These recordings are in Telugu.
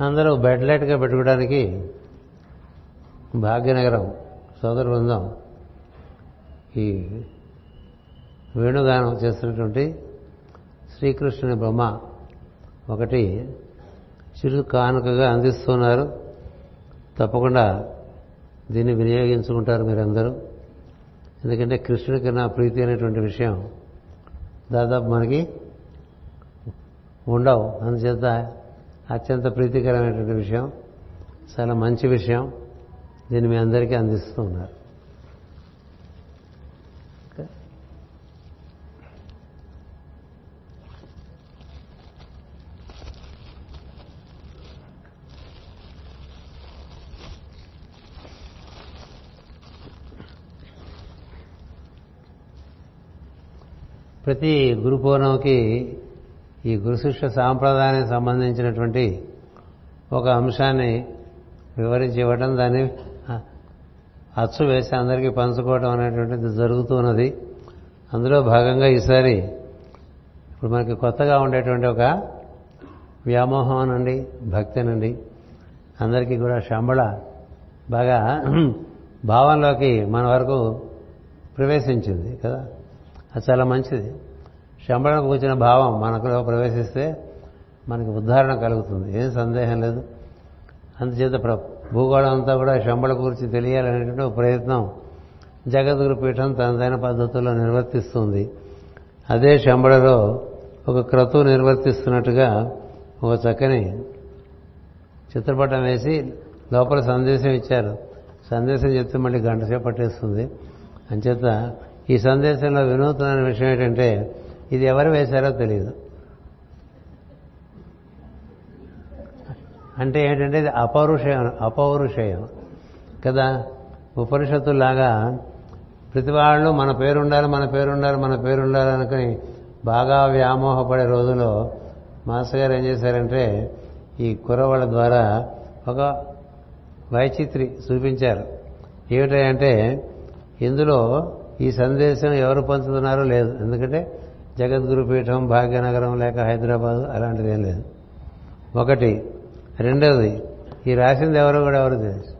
అందరూ బెడ్ లైట్గా పెట్టుకోవడానికి భాగ్యనగరం సోదర బృందం ఈ వేణుగానం చేస్తున్నటువంటి శ్రీకృష్ణుని బొమ్మ ఒకటి చిరు కానుకగా అందిస్తున్నారు. తప్పకుండా దీన్ని వినియోగించుకుంటారు మీరందరూ. ఎందుకంటే కృష్ణుడికి నా ప్రీతి అనేటువంటి విషయం దాదాపు మనకి ఉండవు. అందుచేత అత్యంత ప్రీతికరమైనటువంటి విషయం చాలా మంచి విషయం. దీన్ని మీ అందరికీ అందిస్తూ ఉన్నారు. ప్రతి గురు పౌర్ణమికి ఈ గురుశిష్య సాంప్రదాయానికి సంబంధించినటువంటి ఒక అంశాన్ని వివరించి ఇవ్వడం దాన్ని అచ్చు వేసి అందరికీ పంచుకోవడం అనేటువంటిది జరుగుతున్నది. అందులో భాగంగా ఈసారి ఇప్పుడు మనకి కొత్తగా ఉండేటువంటి ఒక వ్యామోహం అనండి భక్తినండి. అందరికీ కూడా శంబళ. బాగా భావంలోకి మన వరకు ప్రవేశించింది కదా. అది చాలా మంచిది. శంబళకు వచ్చిన భావం మనకులో ప్రవేశిస్తే మనకి ఉద్ధారణ కలుగుతుంది. ఏం సందేహం లేదు. అందుచేత భూగోళం అంతా కూడా శంబళ గురించి తెలియాలనేటువంటి ఒక ప్రయత్నం జగద్గురు పీఠం తనదైన పద్ధతుల్లో నిర్వర్తిస్తుంది. అదే శంబళలో ఒక క్రతువు నిర్వర్తిస్తున్నట్టుగా ఒక చక్కని చిత్రపటం వేసి లోపల సందేశం ఇచ్చారు. సందేశం చెప్తే మళ్ళీ గంట సేపు పట్టేస్తుంది. అంచేత ఈ సందేశంలో వినూతనమైన విషయం ఏంటంటే ఇది ఎవరు వేశారో తెలియదు అంటే ఏంటంటే ఇది అపౌరుషయం అపౌరుషయం. కదా? ఉపనిషత్తులాగా ప్రతి వాళ్ళు మన పేరుండాలి మన పేరుండాలి మన పేరుండాలి అనుకుని బాగా వ్యామోహపడే రోజులో మాస్టర్ గారు ఏం చేశారంటే ఈ కుర్రవాళ్ళ ద్వారా ఒక వైచిత్రి చూపించారు. ఏమిటంటే ఇందులో ఈ సందేశం ఎవరు పంచుతున్నారో లేదు. ఎందుకంటే జగద్గురుపీఠం భాగ్యనగరం లేక హైదరాబాద్ అలాంటిది ఏం లేదు. ఒకటి. రెండవది ఈ రాసింది ఎవరో కూడా ఎవరు తెలుసు.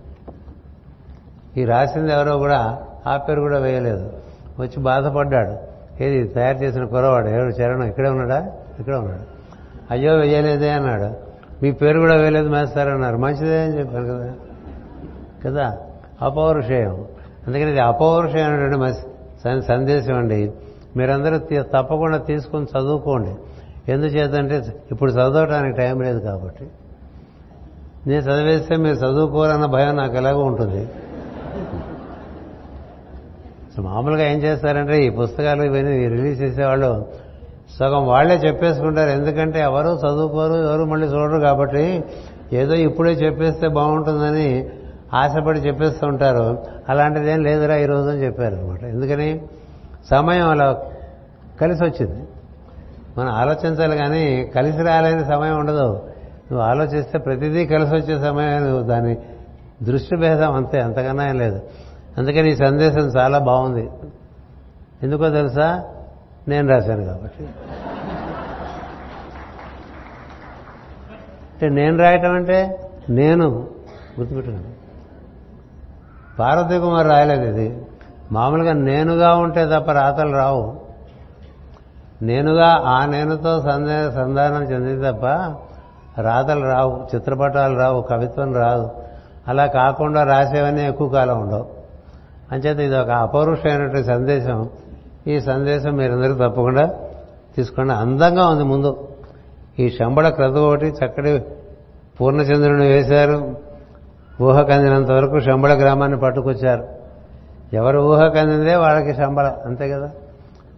ఈ రాసింది ఎవరో కూడా ఆ పేరు కూడా వేయలేదు. వచ్చి బాధపడ్డాడు. ఏది తయారు చేసిన కురవాడు ఎవరు చరణం ఇక్కడే ఉన్నాడా? ఇక్కడే ఉన్నాడు. అయ్యో వేయలేదే అన్నాడు. మీ పేరు కూడా వేయలేదు మేస్తారన్నారు మంచిదే అని చెప్పారు కదా. కదా? అపౌరుషేయం. అందుకని ఇది అపౌరుషయం అనేటువంటి సందేశం అండి. మీరందరూ తప్పకుండా తీసుకుని చదువుకోండి. ఎందుచేతంటే ఇప్పుడు చదవడానికి టైం లేదు కాబట్టి. నేను చదివేస్తే మీరు చదువుకోవాలన్న భయం నాకు ఎలాగో ఉంటుంది. మామూలుగా ఏం చేస్తారంటే ఈ పుస్తకాలు ఇవన్నీ రిలీజ్ చేసేవాళ్ళు సగం వాళ్ళే చెప్పేసుకుంటారు. ఎందుకంటే ఎవరు చదువుకోరు ఎవరు మళ్ళీ చూడరు కాబట్టి ఏదో ఇప్పుడే చెప్పేస్తే బాగుంటుందని ఆశపడి చెప్పేస్తూ ఉంటారు అలాంటిది ఏం లేదురా ఈ రోజు అని చెప్పారు అనమాట ఎందుకని? సమయం అలా కలిసి వచ్చింది. మనం ఆలోచించాలి కానీ కలిసి రాలేని సమయం ఉండదు. నువ్వు ఆలోచిస్తే ప్రతిదీ కలిసి వచ్చే సమయం నువ్వు దాని దృష్టి భేదం అంతే అంతకన్నా ఏం లేదు. అందుకని ఈ సందేశం చాలా బాగుంది. ఎందుకో తెలుసా? నేను రాశాను కాబట్టి. అంటే నేను రాయటం అంటే నేను గుర్తుపెట్టుకున్నాను. పార్వతీ కుమార్ రాయలేదు ఇది. మామూలుగా నేనుగా ఉంటే తప్ప రాతలు రావు. నేనుగా ఆ నేనుతో సందే సంధానం చెందింది తప్ప రాతలు రావు చిత్రపటాలు రావు కవిత్వం రాదు. అలా కాకుండా రాసేవన్నీ ఎక్కువ కాలం ఉండవు. అంచేత ఇది ఒక అపౌరుషమైనటువంటి సందేశం. ఈ సందేశం మీరందరూ తప్పకుండా తీసుకోండి అందంగా ఉంది ముందు. ఈ శంబళ క్రతువు ఒకటి చక్కటి పూర్ణచంద్రుని వేశారు. ఊహకందినంత వరకు శంబళ గ్రామాన్ని పట్టుకొచ్చారు. ఎవరు ఊహ కందిందే వాళ్ళకి శంబళ అంతే కదా?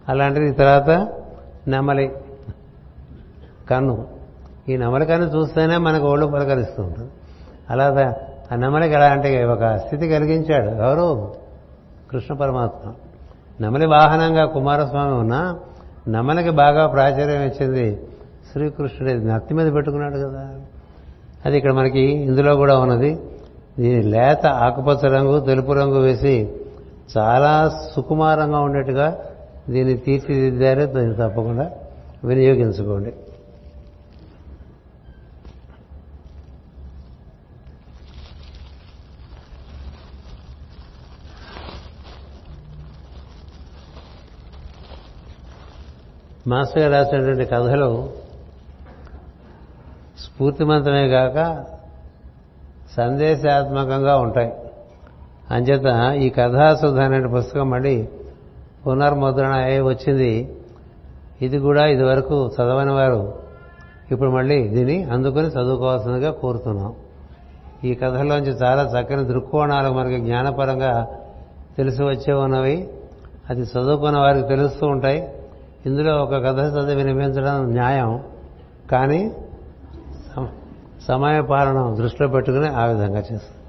అలాంటిది తర్వాత నెమలి కన్ను. ఈ నెమలి కన్ను చూస్తేనే మనకు ఒళ్ళు పలకరిస్తూ ఉంటుంది. అలా ఆ నెమలికి అలాంటి ఒక స్థితి కలిగించాడు. ఎవరు? కృష్ణ పరమాత్మ. నెమలి వాహనంగా కుమారస్వామి ఉన్నా నెమలికి బాగా ప్రాచుర్యం ఇచ్చింది శ్రీకృష్ణుడు. నత్తి మీద పెట్టుకున్నాడు కదా. అది ఇక్కడ మనకి ఇందులో కూడా ఉన్నది. దీని లేత ఆకుపచ్చ రంగు తెలుపు రంగు వేసి చాలా సుకుమారంగా ఉండేట్టుగా దీన్ని తీర్చిదిద్దారే. దీన్ని తప్పకుండా వినియోగించుకోండి. మాస్టర్ గారు రాసినటువంటి కథలు స్ఫూర్తిమంతమే కాక సందేశాత్మకంగా ఉంటాయి. అంచేత ఈ కథాసుధ అనే పుస్తకం మళ్ళీ పునర్ముద్రణ అయి వచ్చింది. ఇది కూడా ఇదివరకు చదవని వారు ఇప్పుడు మళ్ళీ దీన్ని అందుకొని చదువుకోవాల్సిందిగా కోరుతున్నాం. ఈ కథలోంచి చాలా చక్కని దృక్కోణాలు మనకి జ్ఞానపరంగా తెలిసి వచ్చే ఉన్నవి. అది చదువుకున్న వారికి తెలుస్తూ ఉంటాయి. ఇందులో ఒక కథ చదివి వినిపించడం న్యాయం. కానీ సమ- సమయ పాలన దృష్టిలో పెట్టుకుని ఆ విధంగా చేస్తుంది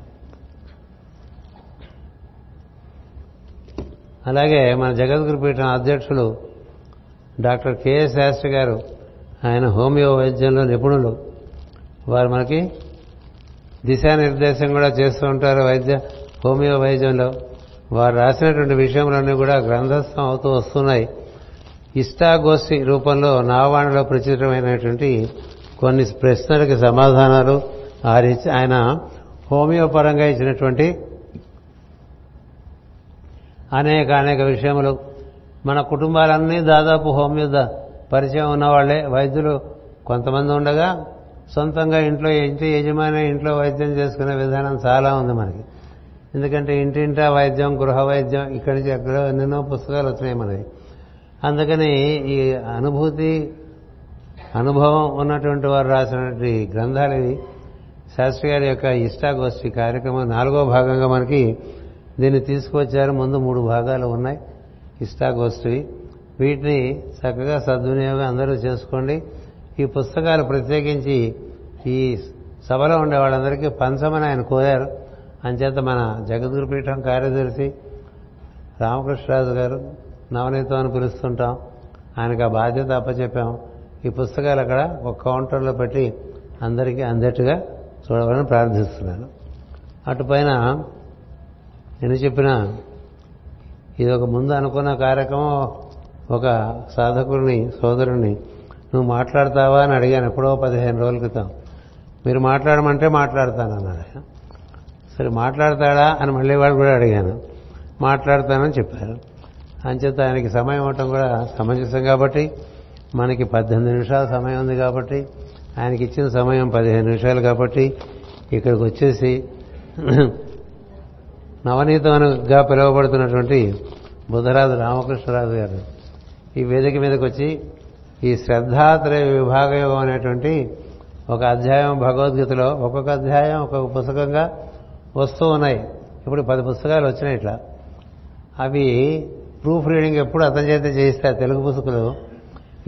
అలాగే మన జగద్గురు పీఠం అధ్యక్షులు డాక్టర్ కెఎస్ శాస్త్రి గారు ఆయన హోమియో వైద్యంలో నిపుణులు. వారు మనకి దిశానిర్దేశం కూడా చేస్తూ ఉంటారు వైద్య హోమియో వైద్యంలో వారు రాసినటువంటి విషయంలోనే కూడా గ్రంథస్థం అవుతూ వస్తున్నాయి. ఇష్టాగోష్ఠి రూపంలో నావాణిలో ప్రచురమైనటువంటి కొన్ని ప్రశ్నలకి సమాధానాలు. ఆరించి ఆయన హోమియోపరంగా ఇచ్చినటువంటి అనేక అనేక విషయములు. మన కుటుంబాలన్నీ దాదాపు హోమియోద పరిచయం ఉన్నవాళ్ళే. వైద్యులు కొంతమంది ఉండగా సొంతంగా ఇంట్లో ఇంటి యజమాని ఇంట్లో వైద్యం చేసుకునే విధానం చాలా ఉంది మనకి. ఎందుకంటే ఇంటింటా వైద్యం గృహ వైద్యం ఇక్కడి నుంచి ఎక్కడో ఎన్నెన్నో పుస్తకాలు వచ్చినాయి మనకి అందుకని ఈ అనుభూతి అనుభవం ఉన్నటువంటి వారు రాసినటువంటి గ్రంథాలు ఇవి. శాస్త్రి గారి యొక్క ఇష్టాగోష్ఠి కార్యక్రమం నాలుగో భాగంగా మనకి దీన్ని తీసుకువచ్చారు ముందు మూడు భాగాలు ఉన్నాయి. ఇష్టాగోష్ఠి. వీటిని చక్కగా సద్వినియోగం అందరూ చేసుకోండి. ఈ పుస్తకాలు ప్రత్యేకించి ఈ సభలో ఉండే వాళ్ళందరికీ పంచమని ఆయన కోరారు. అంచేత మన జగద్గురుపీఠం కార్యదర్శి రామకృష్ణరాజు గారు నవనీతం అని పిలుస్తుంటాం. ఆయనకు ఆ బాధ్యత అప్పచెప్పాం. ఈ పుస్తకాలు అక్కడ ఒక కౌంటర్లో పెట్టి అందరికీ అందేట్టుగా చూడవాలని ప్రార్థిస్తున్నాను. అటుపైన నేను చెప్పిన ఇది ఒక ముందు అనుకున్న కార్యక్రమం ఒక సాధకుడిని సోదరుని నువ్వు మాట్లాడతావా? అని అడిగాను. ఎప్పుడో పదిహేను రోజుల క్రితం. మీరు మాట్లాడమంటే మాట్లాడతాను అన్నాడు సరే మాట్లాడతాడా? అని మళ్ళీ వాడు కూడా అడిగాను. మాట్లాడతానని చెప్పారు. అంచేత ఆయనకి సమయం ఇవ్వటం కూడా సమంజసం కాబట్టి మనకి పద్దెనిమిది నిమిషాల సమయం ఉంది కాబట్టి ఆయనకి ఇచ్చిన సమయం పదిహేను నిమిషాలు కాబట్టి ఇక్కడికి వచ్చేసి నవనీతంగా పిలువబడుతున్నటువంటి బుధరాజు రామకృష్ణరాజు గారు. ఈ వేదిక మీదకి వచ్చి ఈ శ్రద్ధాత్రయ విభాగయోగం అనేటువంటి ఒక అధ్యాయం భగవద్గీతలో ఒక్కొక్క అధ్యాయం ఒక్కొక్క పుస్తకంగా వస్తూ ఉన్నాయి. ఇప్పుడు పది పుస్తకాలు వచ్చినాయి ఇట్లా. అవి ప్రూఫ్ రీడింగ్ ఎప్పుడు అతని చేత చేయిస్తారు తెలుగు పుస్తకాలు.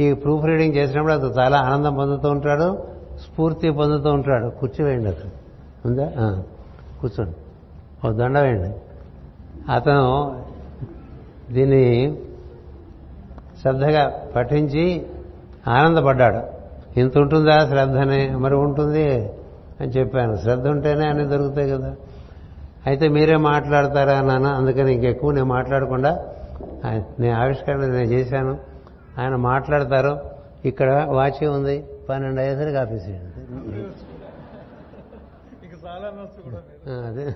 ఈ ప్రూఫ్ రీడింగ్ చేసినప్పుడు అతను చాలా ఆనందం పొందుతూ ఉంటాడు స్ఫూర్తి పొందుతూ ఉంటాడు. కూర్చోవేయండి అతను. ఉందా? కూర్చోండి. ఓ దండ వేయండి అతను దీన్ని శ్రద్ధగా పఠించి ఆనందపడ్డాడు. ఇంత ఉంటుందా శ్రద్ధనే? మరి ఉంటుంది అని చెప్పాను. శ్రద్ధ ఉంటేనే అన్నీ దొరుకుతాయి కదా. అయితే మీరే మాట్లాడతారా నాన్న? అందుకని ఇంకెక్కువ నేను మాట్లాడకుండా నేను ఆవిష్కరణ నేను చేశాను. ఆయన మాట్లాడతారు. ఇక్కడ వాచి ఉంది. పన్నెండు అయ్యేసరికి ఆఫీస్ అదే.